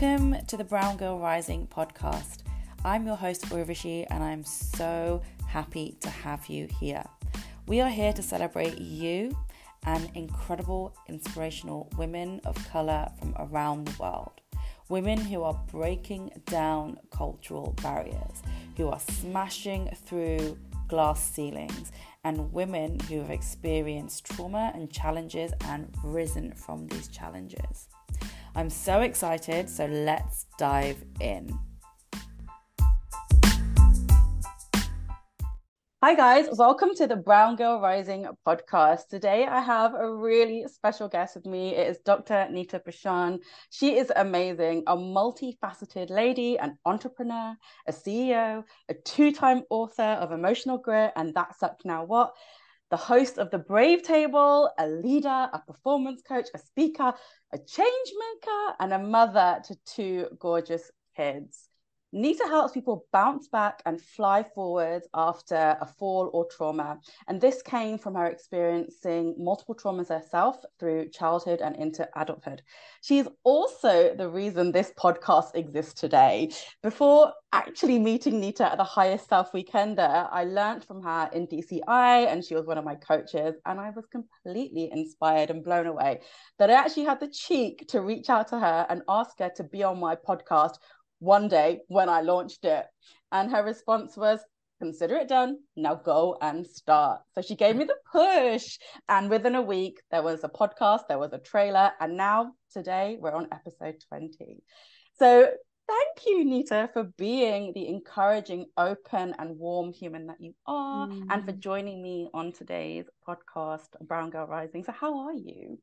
Welcome to the Brown Girl Rising podcast. I'm your host, Urvashi, and I'm so happy to have you here. We are here to celebrate you and incredible, inspirational women of color from around the world. Women who are breaking down cultural barriers, who are smashing through glass ceilings, and women who have experienced trauma and challenges and risen from these challenges. I'm so excited, so let's dive in. Hi, guys. Welcome to the Brown Girl Rising podcast. Today, I have a really special guest with me. It is Dr. Neeta Bhushan. She is amazing, a multifaceted lady, an entrepreneur, a CEO, a two time author of Emotional Grit, and That Sucked Now What, the host of the Brave Table, a leader, a performance coach, a speaker, a change maker, and a mother to two gorgeous kids. Neeta helps people bounce back and fly forward after a fall or trauma. And this came from her experiencing multiple traumas herself through childhood and into adulthood. She's also the reason this podcast exists today. Before actually meeting Neeta at the highest self weekender, I learned from her in DCI and she was one of my coaches. And I was completely inspired and blown away that I actually had the cheek to reach out to her and ask her to be on my podcast one day when I launched it. And her response was, consider it done. Now go and start. So she gave me the push. And within a week, there was a podcast, there was a trailer. And now today we're on episode 20. So thank you, Neeta, for being the encouraging, open, and warm human that you are, mm. and for joining me on today's podcast, Brown Girl Rising. So, how are you?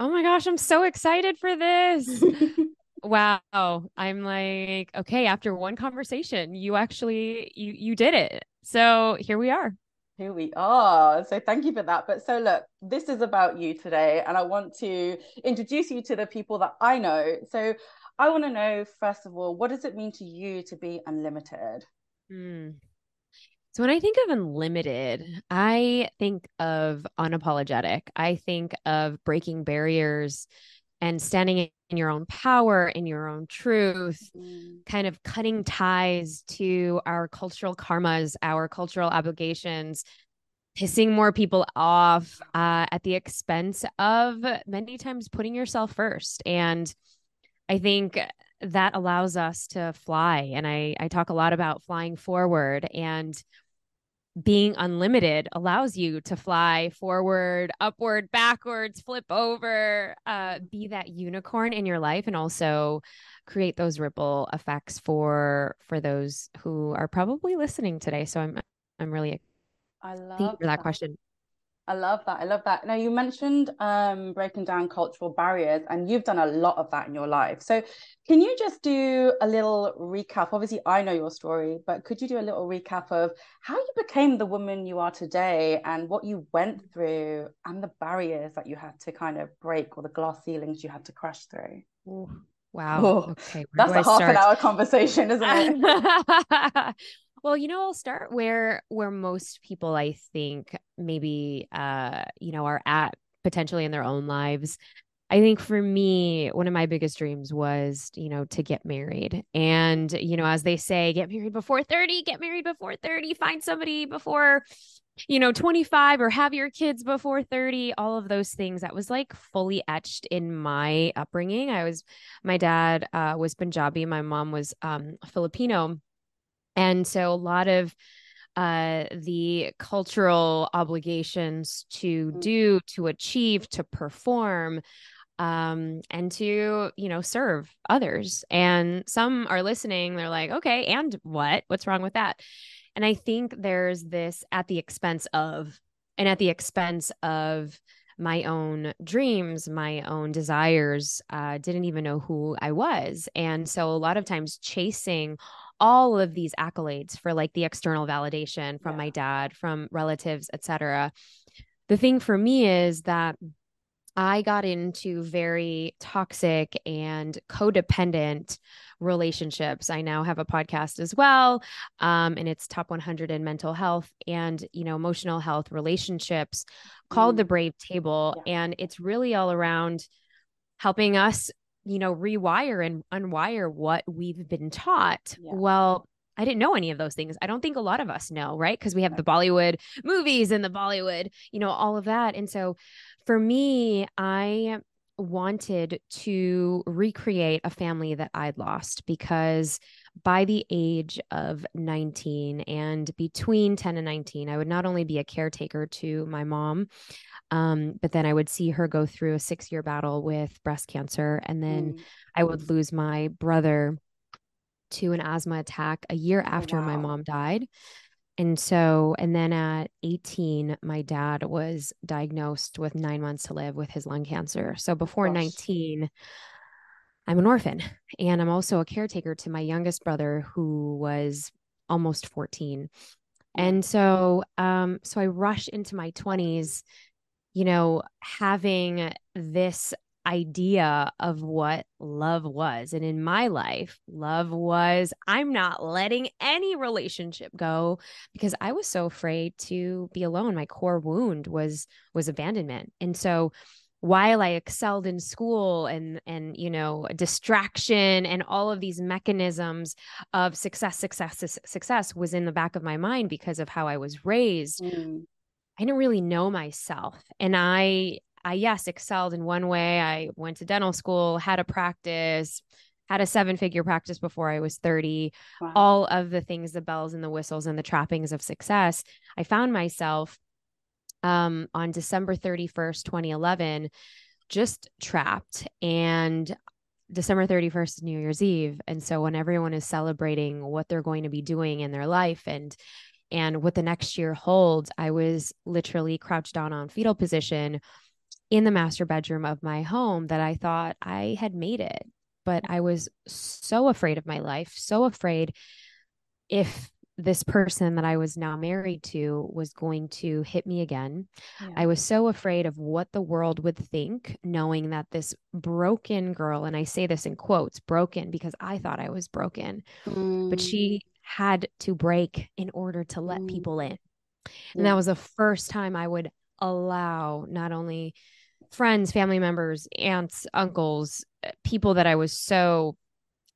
Oh my gosh, I'm so excited for this. wow. I'm like okay after one conversation you actually you you did it. So here we are. Here we are. So thank you for that. But so look this is about you today and i want to introduce you to the people that i know. So i want to know first of all what does it mean to you to be unlimited? Mm. So when I think of unlimited, I think of unapologetic. I think of breaking barriers and standing in your own power, in your own truth, mm. kind of cutting ties to our cultural karmas, our cultural obligations, pissing more people off uh, at the expense of many times putting yourself first. And I think that allows us to fly. And I, I talk a lot about flying forward and being unlimited allows you to fly forward, upward, backwards, flip over, uh, be that unicorn in your life, and also create those ripple effects for for those who are probably listening today. So I'm I'm really I love for that, that question. I love that. I love that. Now you mentioned um, breaking down cultural barriers, and you've done a lot of that in your life. So, can you just do a little recap? Obviously, I know your story, but could you do a little recap of how you became the woman you are today, and what you went through, and the barriers that you had to kind of break, or the glass ceilings you had to crash through? Ooh, wow. Oh, okay. That's a half start? an hour conversation, isn't it? Well, you know, I'll start where where most people I think maybe uh, you know, are at potentially in their own lives. I think for me, one of my biggest dreams was, you know, to get married. And, you know, as they say, get married before 30, get married before 30, find somebody before, you know, 25 or have your kids before 30, all of those things. That was like fully etched in my upbringing. I was, my dad uh, was Punjabi, my mom was um, Filipino. And so a lot of uh, the cultural obligations to mm. do, to achieve, to perform, um, and to, you know, serve others. And some are listening, they're like, okay, and what? What's wrong with that? And I think there's this at the expense of, and at the expense of, my own dreams, my own desires, uh, didn't even know who I was. And so a lot of times chasing all of these accolades for like the external validation from yeah. my dad, from relatives, etc. The thing for me is that I got into very toxic and codependent relationships. I now have a podcast as well, um, and it's top 100 in mental health and you know emotional health relationships, called mm. the Brave Table, yeah. and it's really all around helping us you know, rewire and unwire what we've been taught. Yeah. Well, I didn't know any of those things. I don't think a lot of us know, right? Because we have the Bollywood movies and the Bollywood, you know, all of that. And so for me, I wanted to recreate a family that I'd lost because by the age of 19 and between 10 and 19, I would not only be a caretaker to my mom, um, but then I would see her go through a six year battle with breast cancer. And then mm. I would lose my brother to an asthma attack a year oh, after wow. my mom died. And so, and then at 18, my dad was diagnosed with nine months to live with his lung cancer. So before Gosh. 19, I'm an orphan and I'm also a caretaker to my youngest brother who was almost 14. And so, um, so I rush into my 20s, you know, having this idea of what love was. And in my life, love was I'm not letting any relationship go because I was so afraid to be alone. My core wound was was abandonment. And so while I excelled in school and and you know distraction and all of these mechanisms of success success success was in the back of my mind because of how I was raised mm. I didn't really know myself and I I, yes, excelled in one way. I went to dental school, had a practice, had a seven figure practice before I was 30, wow. all of the things, the bells and the whistles and the trappings of success. I found myself um, on December 31st, 2011, just trapped. And December 31st is New Year's Eve. And so when everyone is celebrating what they're going to be doing in their life and and what the next year holds, I was literally crouched down on fetal position in the master bedroom of my home that I thought I had made it. But I was so afraid of my life, so afraid if this person that I was now married to was going to hit me again. Yeah. I was so afraid of what the world would think, knowing that this broken girl, and I say this in quotes, broken because I thought I was broken, mm. but she had to break in order to let mm. people in. And yeah. that was the first time I would allow not only friends, family members, aunts, uncles, uh, people that I was so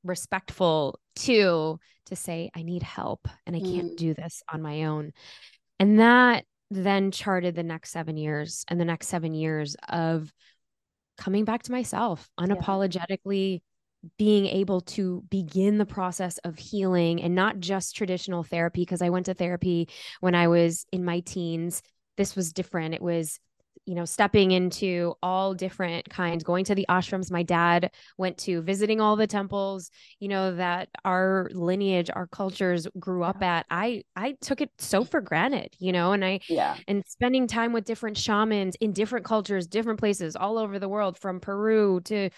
respectful to to say I need help and I can't mm. do this on my own. And that then charted the next 7 years and the next 7 years of coming back to myself unapologetically yeah. being able to begin the process of healing and not just traditional therapy because I went to therapy when I was in my teens. This was different. It was you know, stepping into all different kinds, going to the ashrams my dad went to, visiting all the temples, you know, that our lineage, our cultures grew up at. I I took it so for granted, you know, and I yeah, and spending time with different shamans in different cultures, different places all over the world, from Peru to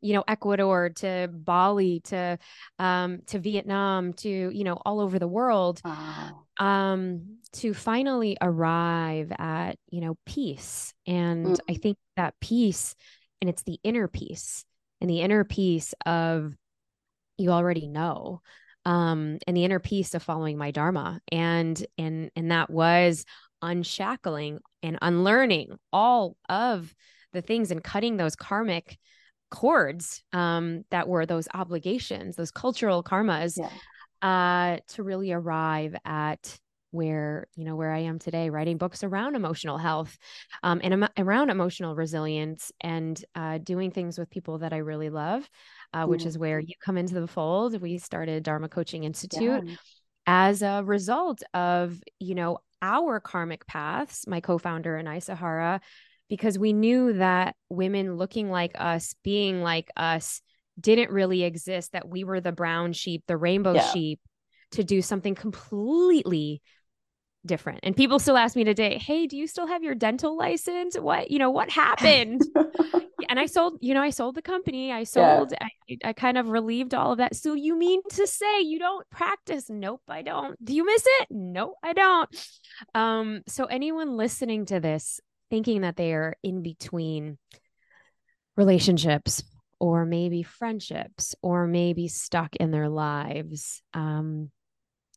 you know ecuador to bali to um to vietnam to you know all over the world wow. Um to finally arrive at you know peace and mm. i think that peace and it's the inner peace and the inner peace of you already know um and the inner peace of following my dharma and and and that was unshackling and unlearning all of the things and cutting those karmic cords um that were those obligations those cultural karmas yeah. Uh to really arrive at where you know where i am today writing books around emotional health um, and around emotional resilience and uh, doing things with people that i really love uh, which is where you come into the fold we started dharma coaching institute yeah. as a result of you know our karmic paths my co-founder and i sahara because we knew that women looking like us being like us didn't really exist that we were the brown sheep the rainbow yeah. sheep to do something completely different. And people still ask me today, "Hey, do you still have your dental license? What, you know, what happened?" and I sold, you know, I sold the company. I sold yeah. I, I kind of relieved all of that. So you mean to say you don't practice? Nope, I don't. Do you miss it? Nope, I don't. Um so anyone listening to this thinking that they are in between relationships or maybe friendships or maybe stuck in their lives um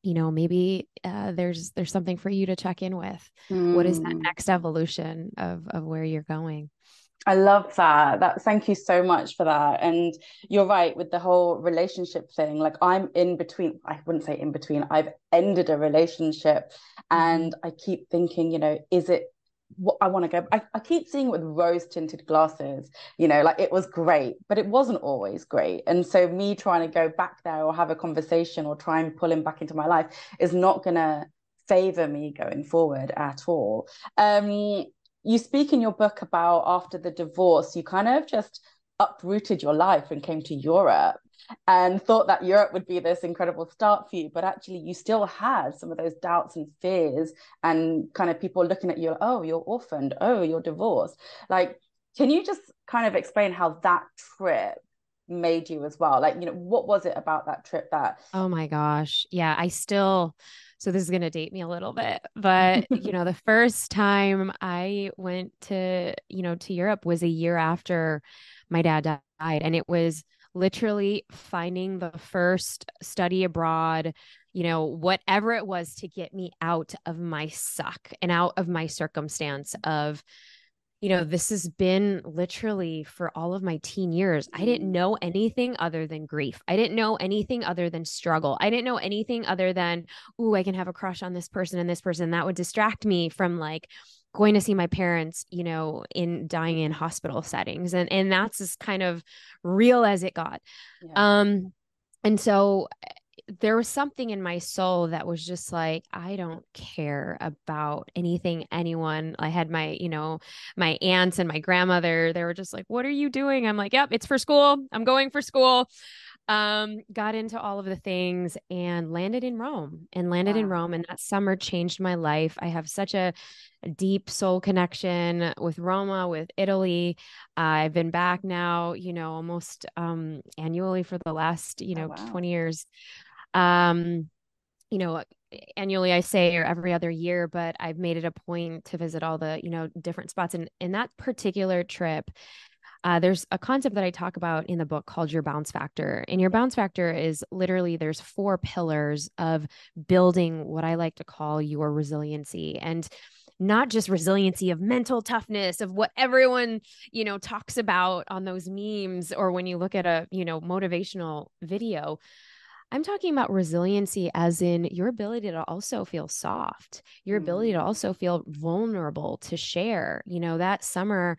you know maybe uh, there's there's something for you to check in with mm. what is that hmm. next evolution of of where you're going I love that. That thank you so much for that. And you're right with the whole relationship thing. Like I'm in between, I wouldn't say in between. I've ended a relationship and mm-hmm. I keep thinking, you know, is it what I want to go? I, I keep seeing it with rose tinted glasses, you know, like it was great, but it wasn't always great. And so me trying to go back there or have a conversation or try and pull him back into my life is not gonna favor me going forward at all. Um you speak in your book about after the divorce, you kind of just uprooted your life and came to Europe and thought that Europe would be this incredible start for you. But actually, you still had some of those doubts and fears, and kind of people looking at you, oh, you're orphaned, oh, you're divorced. Like, can you just kind of explain how that trip made you as well? Like, you know, what was it about that trip that? Oh my gosh. Yeah. I still, so this is going to date me a little bit but you know the first time i went to you know to europe was a year after my dad died and it was literally finding the first study abroad you know whatever it was to get me out of my suck and out of my circumstance of you know, this has been literally for all of my teen years. I didn't mm. know anything other than grief. I didn't know anything other than struggle. I didn't know anything other than, ooh, I can have a crush on this person and this person. That would distract me from like going to see my parents, you know, in dying in hospital settings. And and that's as kind of real as it got. Yeah. Um and so there was something in my soul that was just like i don't care about anything anyone i had my you know my aunts and my grandmother they were just like what are you doing i'm like yep it's for school i'm going for school um got into all of the things and landed in rome and landed wow. in rome and that summer changed my life i have such a, a deep soul connection with roma with italy uh, i've been back now you know almost um annually for the last you oh, know oh, wow. 20 years um, you know, annually I say or every other year, but I've made it a point to visit all the, you know, different spots. And in that particular trip, uh, there's a concept that I talk about in the book called your bounce factor. And your bounce factor is literally there's four pillars of building what I like to call your resiliency. And not just resiliency of mental toughness of what everyone you know talks about on those memes or when you look at a you know motivational video I'm talking about resiliency as in your ability to also feel soft, your ability to mm. also feel vulnerable to share. You know, that summer,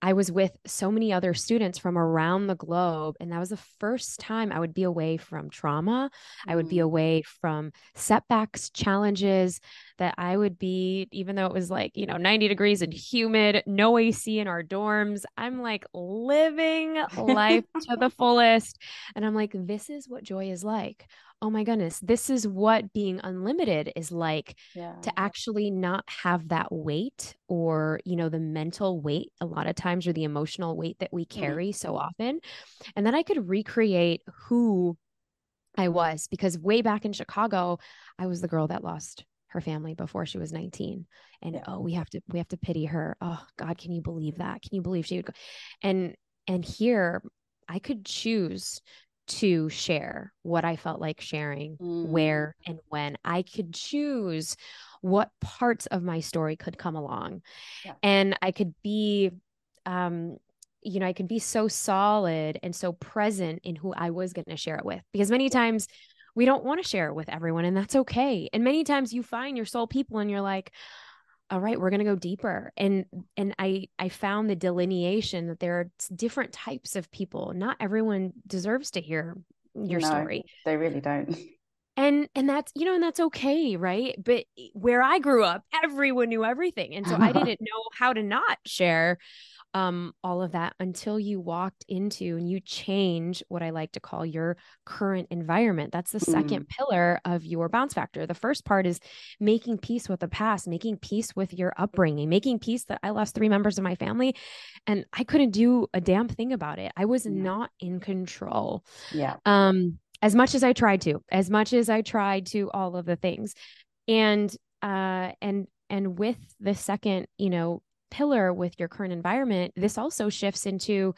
I was with so many other students from around the globe. And that was the first time I would be away from trauma. Mm. I would be mm. away from setbacks, challenges that I would be, even though it was like, you know, 90 degrees and humid, no AC in our dorms. I'm like living life to the fullest. And I'm like, this is what joy is like oh my goodness, this is what being unlimited is like yeah. to actually not have that weight or, you know, the mental weight a lot of times or the emotional weight that we mm-hmm. carry mm. so often. And then I could recreate who I was because way back in Chicago, I was the girl that lost her family before she was 19 and yeah. oh we have to we have to pity her oh god can you believe that can you believe she would go and and here i could choose to share what I felt like sharing, mm. where and when. I could choose what parts of my story could come along. Yeah. And I could be um you know, I could be so solid and so present in who I was going to share it with because many times we don't want to share it with everyone and that's okay. And many times you find your soul people and you're like, all right we're going to go deeper. And and i i found the delineation that there are different types of people. Not everyone deserves to hear your no, story. they really don't. And and that's you know and that's okay right? But where i grew up everyone knew everything. And so i uh-huh. didn't know how to not share um, all of that until you walked into and you change what I like to call your current environment. That's the mm. second pillar of your bounce factor. The first part is making peace with the past, making peace with your upbringing, making peace that I lost three members of my family and I couldn't do a damn thing about it. I was yeah. not in control. Yeah. Um, as much as I tried to, as much as I tried to all of the things. And uh and and with the second, you know, pillar with your current environment this also shifts into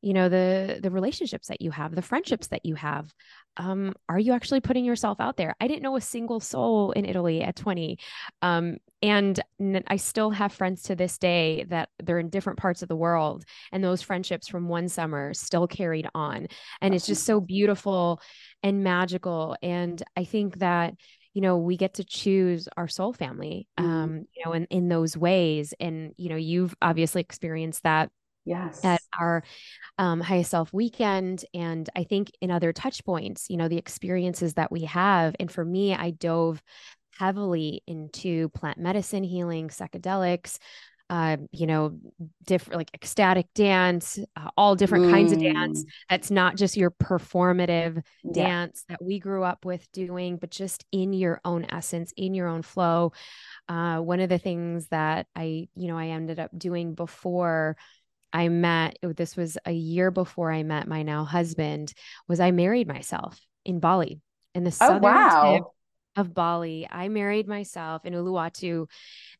you know the the relationships that you have the friendships that you have um, are you actually putting yourself out there? I didn't know a single soul in Italy at 20. Um, and I still have friends to this day that they're in different parts of the world. And those friendships from one summer still carried on. And it's just so beautiful and magical. And I think that, you know, we get to choose our soul family, mm-hmm. um, you know, in, in those ways. And, you know, you've obviously experienced that yes at our um, highest self weekend and i think in other touch points you know the experiences that we have and for me i dove heavily into plant medicine healing psychedelics uh, you know, different like ecstatic dance, uh, all different mm. kinds of dance. Mm. That's not just your performative yeah. dance that we grew up with doing, but just in your own essence, in your own flow. Uh, one of the things that I, you know, I ended up doing before I met, this was a year before I met my now husband, was I married myself in Bali in the oh, southern oh, wow. tip of Bali. I married myself in Uluwatu.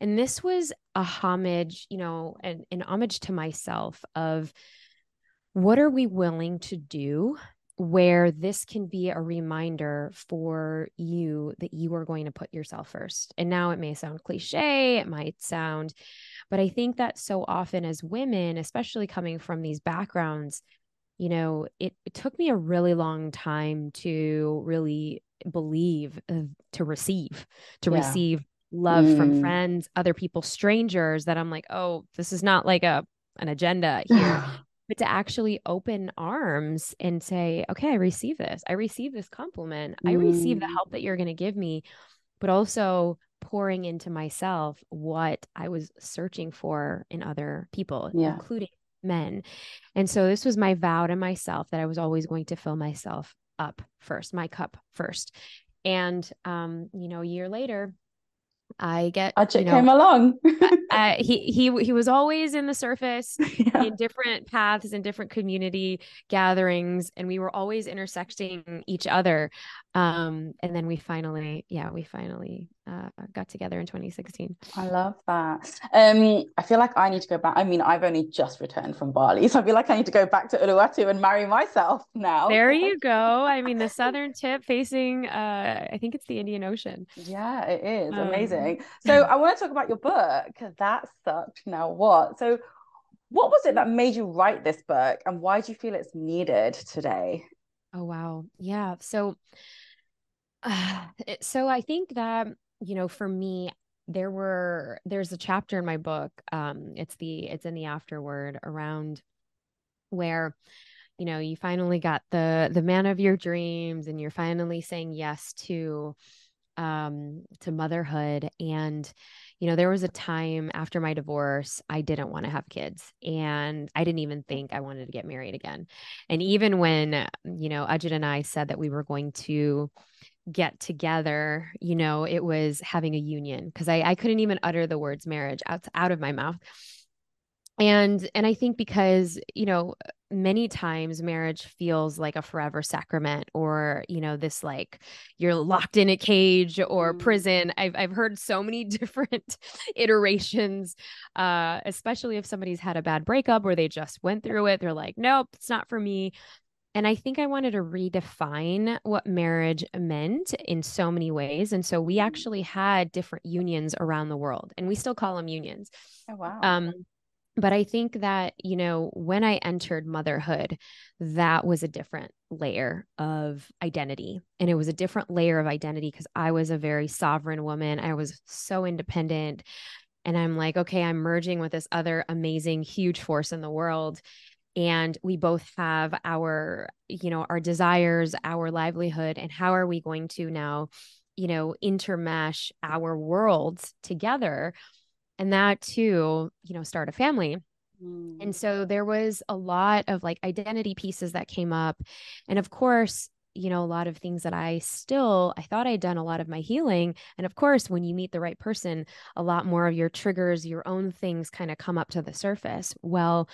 And this was a homage, you know, an, an homage to myself of what are we willing to do where this can be a reminder for you that you are going to put yourself first. And now it may sound cliche, it might sound but I think that so often as women, especially coming from these backgrounds, you know, it, it took me a really long time to really believe, uh, to receive, to yeah. receive love mm. from friends, other people, strangers that I'm like, oh, this is not like a an agenda here. but to actually open arms and say, okay, I receive this. I receive this compliment. Mm. I receive the help that you're going to give me, but also pouring into myself what I was searching for in other people, yeah. including men. And so this was my vow to myself that I was always going to fill myself up first, my cup first. And um, you know, a year later, I get Ajit you know, came along. uh, he he he was always in the surface yeah. in different paths and different community gatherings, and we were always intersecting each other. Um, and then we finally, yeah, we finally uh, got together in 2016. I love that. Um, I feel like I need to go back. I mean, I've only just returned from Bali, so I feel like I need to go back to Uluwatu and marry myself now. There you go. I mean, the southern tip facing, uh, I think it's the Indian Ocean. Yeah, it is um, amazing. So I want to talk about your book. That sucked. Now what? So, what was it that made you write this book, and why do you feel it's needed today? Oh wow, yeah. So. Uh, so I think that you know, for me, there were there's a chapter in my book. Um, it's the it's in the afterword around where you know you finally got the the man of your dreams and you're finally saying yes to um to motherhood and you know there was a time after my divorce i didn't want to have kids and i didn't even think i wanted to get married again and even when you know ajit and i said that we were going to get together, you know, it was having a union because I, I couldn't even utter the words marriage out, out of my mouth. And and I think because, you know, many times marriage feels like a forever sacrament or, you know, this like you're locked in a cage or mm. prison. I've I've heard so many different iterations, uh, especially if somebody's had a bad breakup or they just went through it. They're like, nope, it's not for me. And I think I wanted to redefine what marriage meant in so many ways. And so we mm-hmm. actually had different unions around the world, and we still call them unions. Oh, wow. Um, but I think that, you know, when I entered motherhood, that was a different layer of identity. And it was a different layer of identity because I was a very sovereign woman. I was so independent. And I'm like, okay, I'm merging with this other amazing, huge force in the world and we both have our you know our desires our livelihood and how are we going to now you know intermesh our worlds together and that too you know start a family. Mm. and so there was a lot of like identity pieces that came up. And of course you know a lot of things that i still i thought i'd done a lot of my healing. And of course when you meet the right person a lot more of your triggers your own things kind of come up to the surface. Well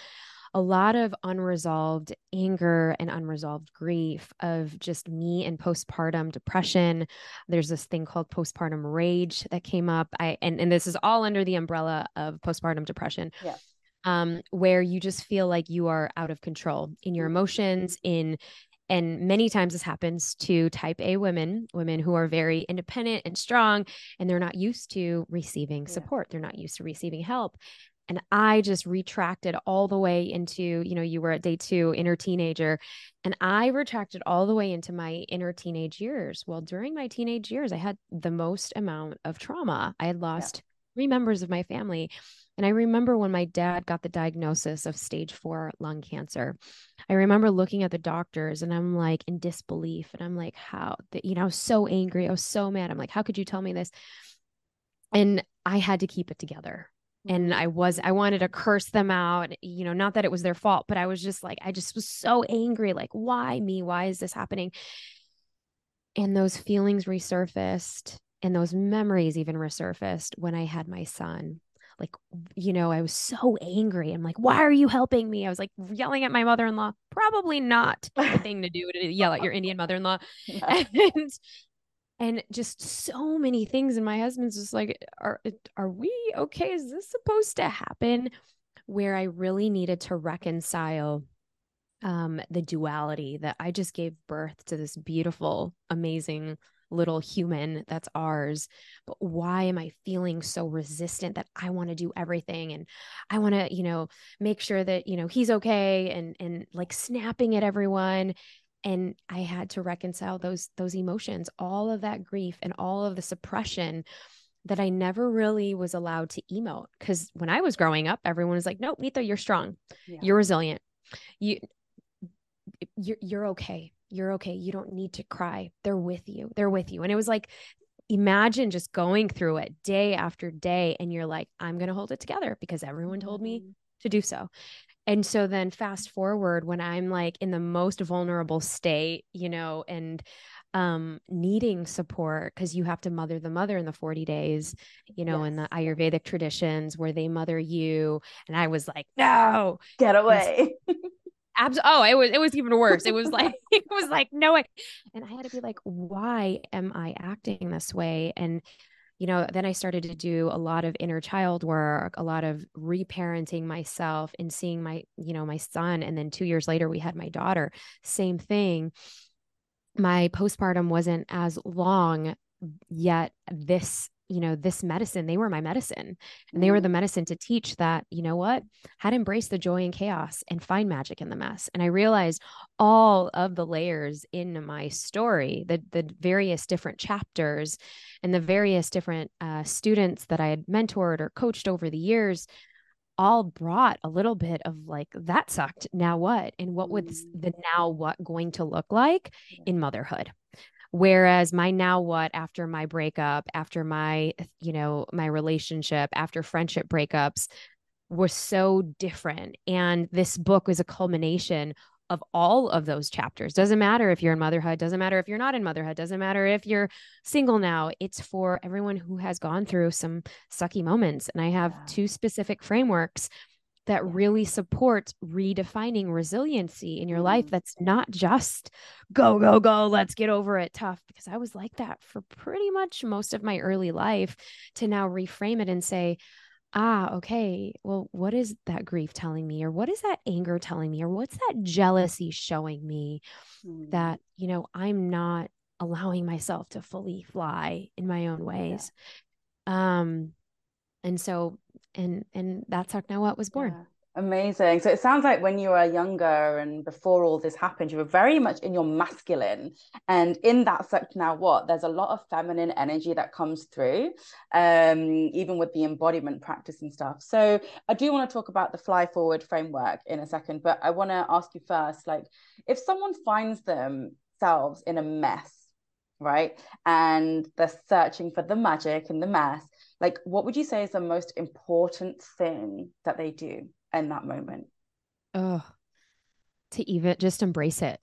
a lot of unresolved anger and unresolved grief of just me and postpartum depression. There's this thing called postpartum rage that came up. I and, and this is all under the umbrella of postpartum depression. Yeah. Um, where you just feel like you are out of control in your mm-hmm. emotions, in and many times this happens to type A women, women who are very independent and strong, and they're not used to receiving support. Yeah. They're not used to receiving help. And I just retracted all the way into, you know, you were at day two, inner teenager. And I retracted all the way into my inner teenage years. Well, during my teenage years, I had the most amount of trauma. I had lost yeah. three members of my family. And I remember when my dad got the diagnosis of stage four lung cancer. I remember looking at the doctors and I'm like in disbelief. And I'm like, how, you know, I was so angry. I was so mad. I'm like, how could you tell me this? And I had to keep it together. And. I was, I wanted to curse them out, you know, not that it was their fault, but I was just like, I just was so angry. Like, why me? Why is this happening? And those feelings resurfaced and those memories even resurfaced when I had my son like you know i was so angry i'm like why are you helping me i was like yelling at my mother-in-law probably not the thing to do to yell at your indian mother-in-law and and just so many things and my husband's just like are are we okay? Is this supposed to happen? Where i really needed to reconcile um the duality that i just gave birth to this beautiful amazing little human that's ours but why am i feeling so resistant that i want to do everything and i want to you know make sure that you know he's okay and and like snapping at everyone and i had to reconcile those those emotions all of that grief and all of the suppression that I never really was allowed to emote because when I was growing up, everyone was like, "Nope, Neeta, you're strong, yeah. you're resilient, you you're you're okay you're okay. You don't need to cry. They're with you. They're with you. And it was like, imagine just going through it day after day. And you're like, I'm going to hold it together because everyone told me mm-hmm. to do so. And so then fast forward when I'm like in the most vulnerable state, you know, and um needing support because you have to mother the mother in the 40 days you know yes. in the ayurvedic traditions where they mother you and i was like no! Get away. Abs- oh it was it was even worse. It was like it was like no way. And i had to be like why am i acting this way? And you know then i started to do a lot of inner child work a lot of reparenting myself and seeing my you know my son and then 2 years later we had my daughter. Same thing. My postpartum wasn't as long yet this you know this medicine they were my medicine. And they were the mm. medicine to teach that you know what? How to embrace the joy and chaos and find magic in the mess. And i realized all of the layers in my story the the various different chapters and the various different uh, students that i had mentored or coached over the years all brought a little bit of like that sucked now what? And what was mm. the now what going to look like in motherhood Whereas my now what after my breakup, after my, you know, my relationship, after friendship breakups was so different. And this book was a culmination of all of those chapters. Doesn't matter if you're in motherhood, doesn't matter if you're not in motherhood, doesn't matter if you're single now. It's for everyone who has gone through some sucky moments. And I have two specific frameworks that really supports redefining resiliency in your life mm-hmm. that's not just go go go let's get over it tough because i was like that for pretty much most of my early life to now reframe it and say ah okay well what is that grief telling me or what is that anger telling me or what's that jealousy showing me mm. that you know i'm not allowing myself to fully fly in my own ways yeah. um and so and and that's what was born yeah. Amazing. So it sounds like when you were younger and before all this happened, you were very much in your masculine. And in that Sucks now what? There's a lot of feminine energy that comes through, um, even with the embodiment practice and stuff. So I do want to talk about the fly forward framework in a second, but I want to ask you first, like if someone finds themselves in a mess, right? And they're searching for the magic in the mess, like what would you say is the most important thing that they do in that moment? Oh to even just embrace it.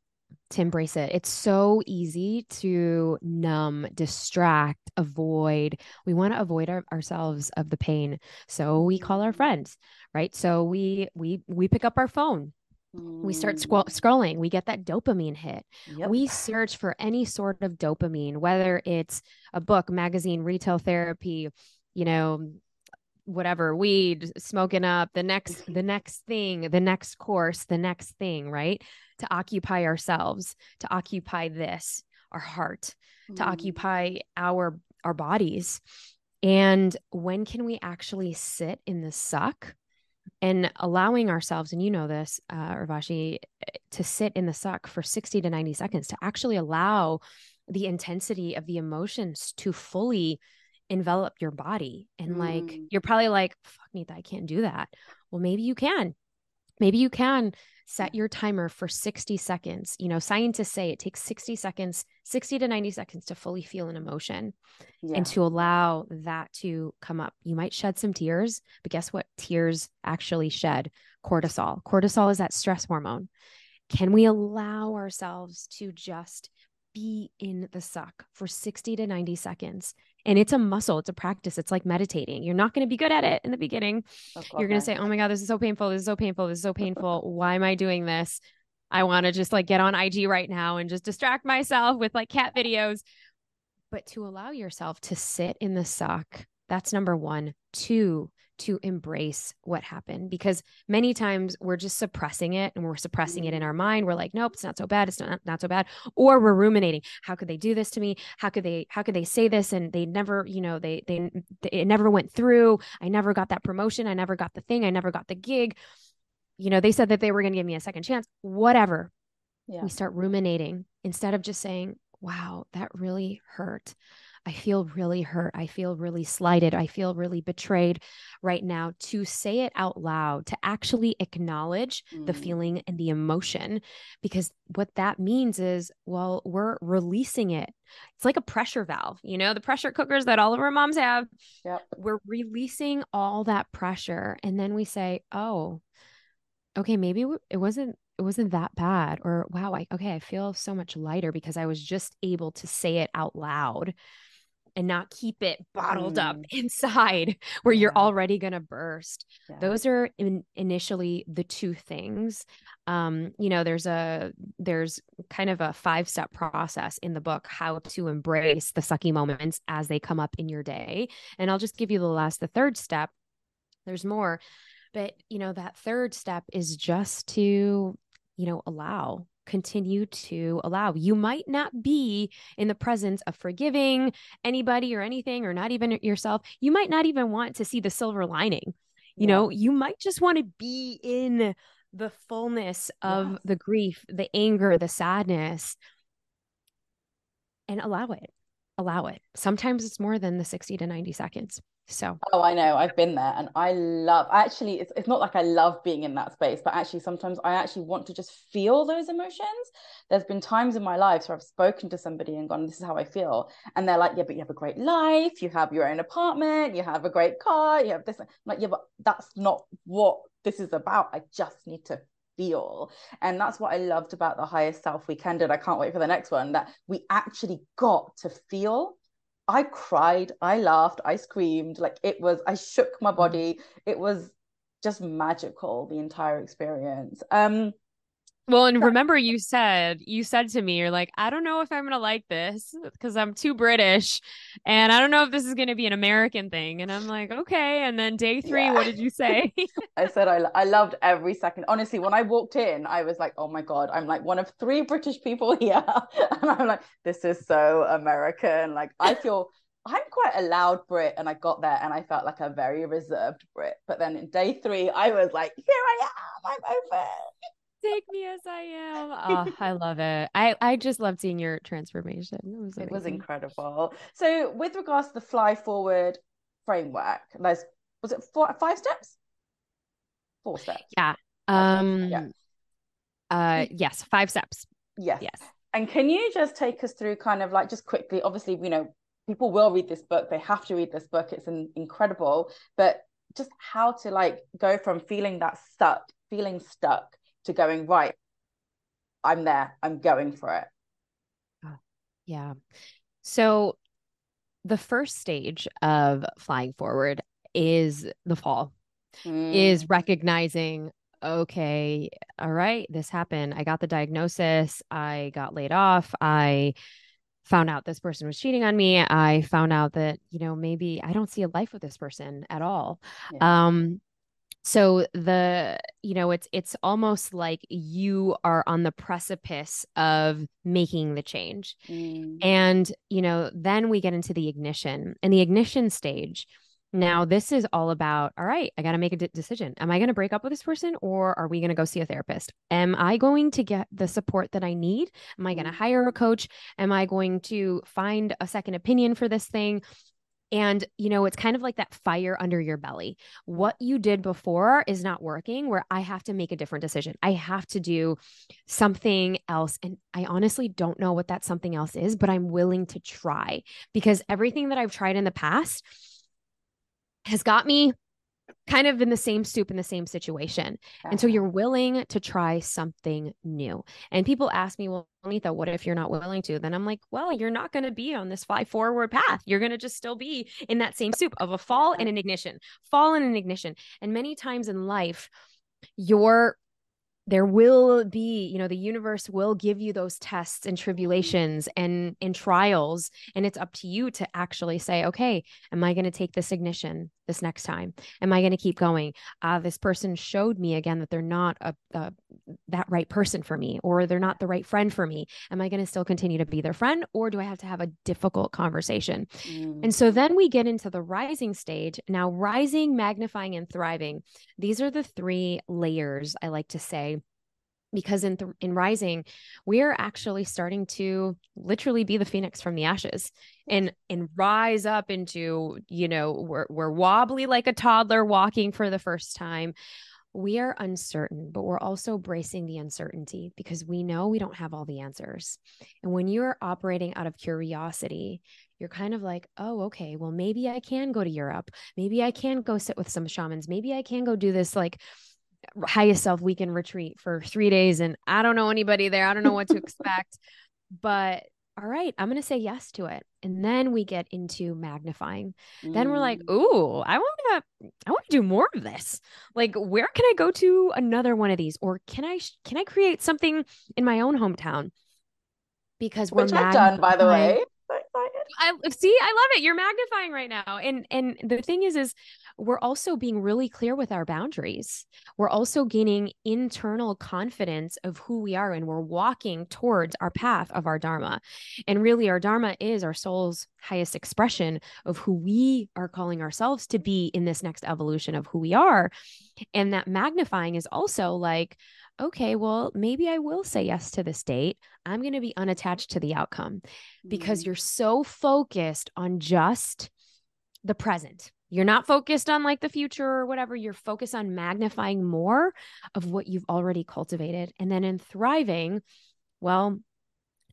To embrace it. It's so easy to numb distract avoid. We want to avoid our, ourselves of the pain. So we call our friends right? So we we we pick up our phone. We start mm. scrolling. We get that dopamine hit. Yep. we search for any sort of dopamine whether it's a book magazine retail therapy you know whatever weed smoking up the next the next thing the next course the next thing right? To occupy ourselves to occupy this our heart to Mm. occupy our our bodies. And when can we actually sit in the suck? And allowing ourselves and you know this uh Urvashi to sit in the suck for 60 to 90 seconds to actually allow the intensity of the emotions to fully envelop your body and like Mm. you're probably like fuck me i can't do that. Well maybe you can. Maybe you can set your timer for 60 seconds. You know scientists say it takes 60 seconds 60 to 90 seconds to fully feel an emotion Yeah. and to allow that to come up. You might shed some tears but guess what? Tears actually shed cortisol. Cortisol is that stress hormone. Can we allow ourselves to just be in the suck for 60 to 90 seconds and it's a muscle it's a practice it's like meditating you're not going to be good at it in the beginning you're going to say, "Oh my god, this is so painful. This is so painful. This is so painful. Why am I doing this? I want to just like get on IG right now and just distract myself with like cat videos." But to allow yourself to sit in the suck, that's number 1. 2, to embrace what happened because many times we're just suppressing it and we're suppressing it in mm-hmm. our mind. We're like, "Nope, it's not so bad. It's not not so bad." Or we're ruminating, "How could they do this to me? How could they how could they say this and they never, you know, they they it never went through. I never got that promotion. I never got the thing. I never got the gig. You know, they said that they were going to give me a second chance. Whatever. Yeah. We start ruminating instead of just saying, wow, that really hurt. I feel really hurt. I feel really slighted. I feel really betrayed right now. To say it out loud, to actually acknowledge the Mm. feeling and the emotion, because what that means is, well, we're releasing it. It's like a pressure valve, you know, the pressure cookers that all of our moms have Yep. we're releasing all that pressure and then we say oh okay maybe it wasn't it wasn't that bad or wow I okay I feel so much lighter because I was just able to say it out loud and not keep it bottled up Mm. inside where you're already going to burst. Yeah. those are in, initially the two things. Um you know there's a there's kind of a five step process in the book how to embrace the sucky moments as they come up in your day. And i'll just give you the last the third step. There's more but you know that third step is just to you know allow continue to allow. You might not be in the presence of forgiving anybody or anything or not even yourself. You might not even want to see the silver lining. You Yeah. know you might just want to be in the fullness of Yes. the grief the anger the sadness. And allow it. Allow it. Sometimes it's more than the 60 to 90 seconds so Oh, I know. I've been there and I love actually it's it's not like I love being in that space, but actually sometimes I actually want to just feel those emotions. There's been times in my life where I've spoken to somebody and gone, This is how I feel. And they're like, Yeah, but you have a great life, you have your own apartment, you have a great car, you have this. I'm like, yeah, but that's not what this is about. I just need to feel. And that's what I loved about the highest self weekend. And I can't wait for the next one that we actually got to feel. I cried, I laughed, I screamed. Like it was, I shook my body. It was just magical, the entire experience. Um, Well, and remember you said you said to me, you're like, I don't know if I'm gonna like this because I'm too British, and I don't know if this is gonna be an American thing. And I'm like, okay. And then day three, Yeah. what did you say? I said I, I loved every second. Honestly, when I walked in, I was like, oh my God, I'm like one of three British people here. And I'm like, this is so American. Like, I feel I'm quite a loud Brit. And I got there and I felt like a very reserved Brit. But then in day three, I was like, here I am, I'm open. Take me as I am. Oh, I love it. I I just loved seeing your transformation. It was It was incredible. So, with regards to the fly forward framework, there's was it four, five steps? Four steps. Yeah. Um. Yeah. Uh. Yes. Five steps. Yes. Yes. And can you just take us through kind of like just quickly, obviously, you know, people will read this book, they have to read this book, it's an, incredible, but just how to like go from feeling that stuck, feeling stuck to going, right, I'm there, I'm going for it. Yeah. So the first stage of flying forward is the fall. Mm, is recognizing okay all right this happened i got the diagnosis i got laid off i found out this person was cheating on me. I found out that, you know, maybe I don't see a life with this person at all. Yeah. Um, so the you know it's it's almost like you are on the precipice of making the change. Mm. and you know then we get into the ignition and the ignition stage. Now this is all about all right i got to make a d- decision. Am i going to break up with this person or are we going to go see a therapist? Am i going to get the support that i need? Am i going to mm. hire a coach? Am i going to find a second opinion for this thing and, you know, it's kind of like that fire under your belly. What you did before is not working, where I have to make a different decision. I have to do something else. And I honestly don't know what that something else is, but I'm willing to try because everything that I've tried in the past has got me kind of in the same soup in the same situation. And so you're willing to try something new. And people ask me, well, Anita, what if you're not willing to? Then I'm like, well, you're not going to be on this fly forward path. You're going to just still be in that same soup of a fall and an ignition, fall and an ignition. And many times in life, your there will be you know the universe will give you those tests and tribulations and and trials and it's up to you to actually say okay am i going to take this ignition this next time? Am i going to keep going? Uh, this person showed me again that they're not a, a, that right person for me or they're not the right friend for me. Am i going to still continue to be their friend or do i have to have a difficult conversation? Mm. and so then we get into the rising stage. Now rising magnifying and thriving these are the three layers i like to say because in th- in rising we are actually starting to literally be the phoenix from the ashes and and rise up into you know we're we're wobbly like a toddler walking for the first time we are uncertain but we're also bracing the uncertainty because we know we don't have all the answers and when you're operating out of curiosity you're kind of like, oh, okay, well, maybe I can go to Europe. Maybe I can go sit with some shamans. Maybe I can go do this like highest self weekend retreat for three days and I don't know anybody there. I don't know what to expect. But all right, I'm going to say yes to it. And then we get into magnifying. Mm. Then we're like, mm. ooh, I want to, I want to do more of this. Like, where can I go to another one of these? Or can I, can I create something in my own hometown? Because we're Which I've done, by the way. I see, I love it. You're magnifying right now. And and the thing is, is we're also being really clear with our boundaries. We're also gaining internal confidence of who we are and we're walking towards our path of our Dharma. And really, our Dharma is our soul's highest expression of who we are calling ourselves to be in this next evolution of who we are. And that magnifying is also like, okay, well, maybe I will say yes to this date. I'm going to be unattached to the outcome because mm-hmm. you're so focused on just the present. You're not focused on like the future or whatever. You're focused on magnifying more of what you've already cultivated. And then in thriving, well,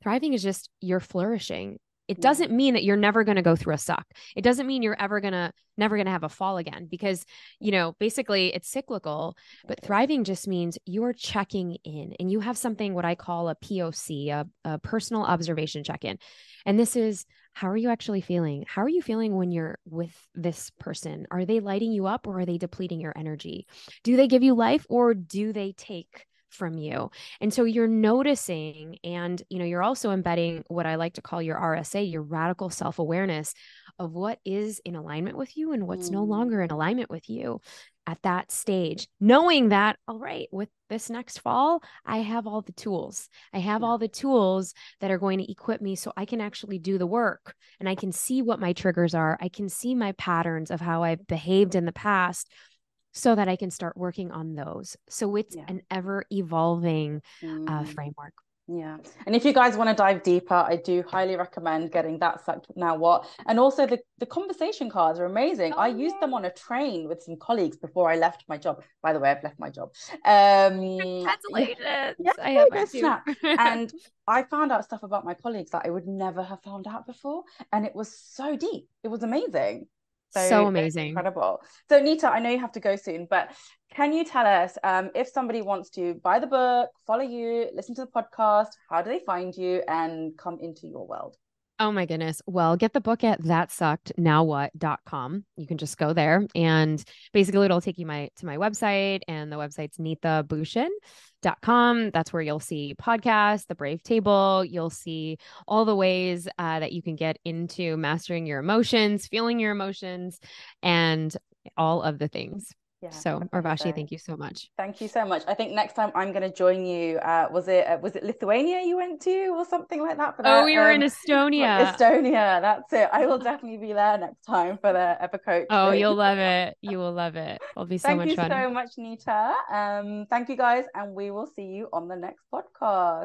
thriving is just you're flourishing it doesn't mean that you're never going to go through a suck. It doesn't mean you're ever going to never going to have a fall again because, you know, basically it's cyclical, but thriving just means you're checking in and you have something what I call a POC, a, a personal observation check-in. And this is how are you actually feeling? How are you feeling when you're with this person? Are they lighting you up or are they depleting your energy? Do they give you life or do they take from you. And so you're noticing and you know you're also embedding what I like to call your RSA, your radical self-awareness of what is in alignment with you and what's no mm-hmm. longer in alignment with you at that stage, knowing that, all right, with this next fall, I have all the tools. I have all the tools that are going to equip me so I can actually do the work and I can see what my triggers are. I can see my patterns of how I've behaved in the past so that I can start working on those. So it's yeah. an ever evolving uh, mm. uh, framework. Yeah. And if you guys want to dive deeper, I do highly recommend getting that Sucks Now What. And also the, the conversation cards are amazing. Oh, I used yeah. them on a train with some colleagues before I left my job. By the way, I've left my job. Um Congratulations. Yeah, I have and I found out stuff about my colleagues that I would never have found out before. And it was so deep. It was amazing. So, so amazing. Incredible. So, Neeta, I know you have to go soon, but can you tell us um, if somebody wants to buy the book, follow you, listen to the podcast, how do they find you and come into your world? Oh my goodness. Well, get the book at thatsucksnowwhat.com. You can just go there and basically it'll take you my to my website and the website's neetabhushan.com. That's where you'll see podcasts, the Brave Table. You'll see all the ways uh, that you can get into mastering your emotions, feeling your emotions, and all of the things. Yeah, so Urvashi, thank you so much. Thank you so much. I think next time I'm going to join you. Uh, was it uh, was it Lithuania you went to or something like that? For that? Oh, we were um, in Estonia. Estonia, that's it. I will definitely be there next time for the Epicoach. Oh, thing. you'll love it. You will love it. It'll be so thank much fun. Thank you so much, Neeta. Um, thank you guys, and we will see you on the next podcast.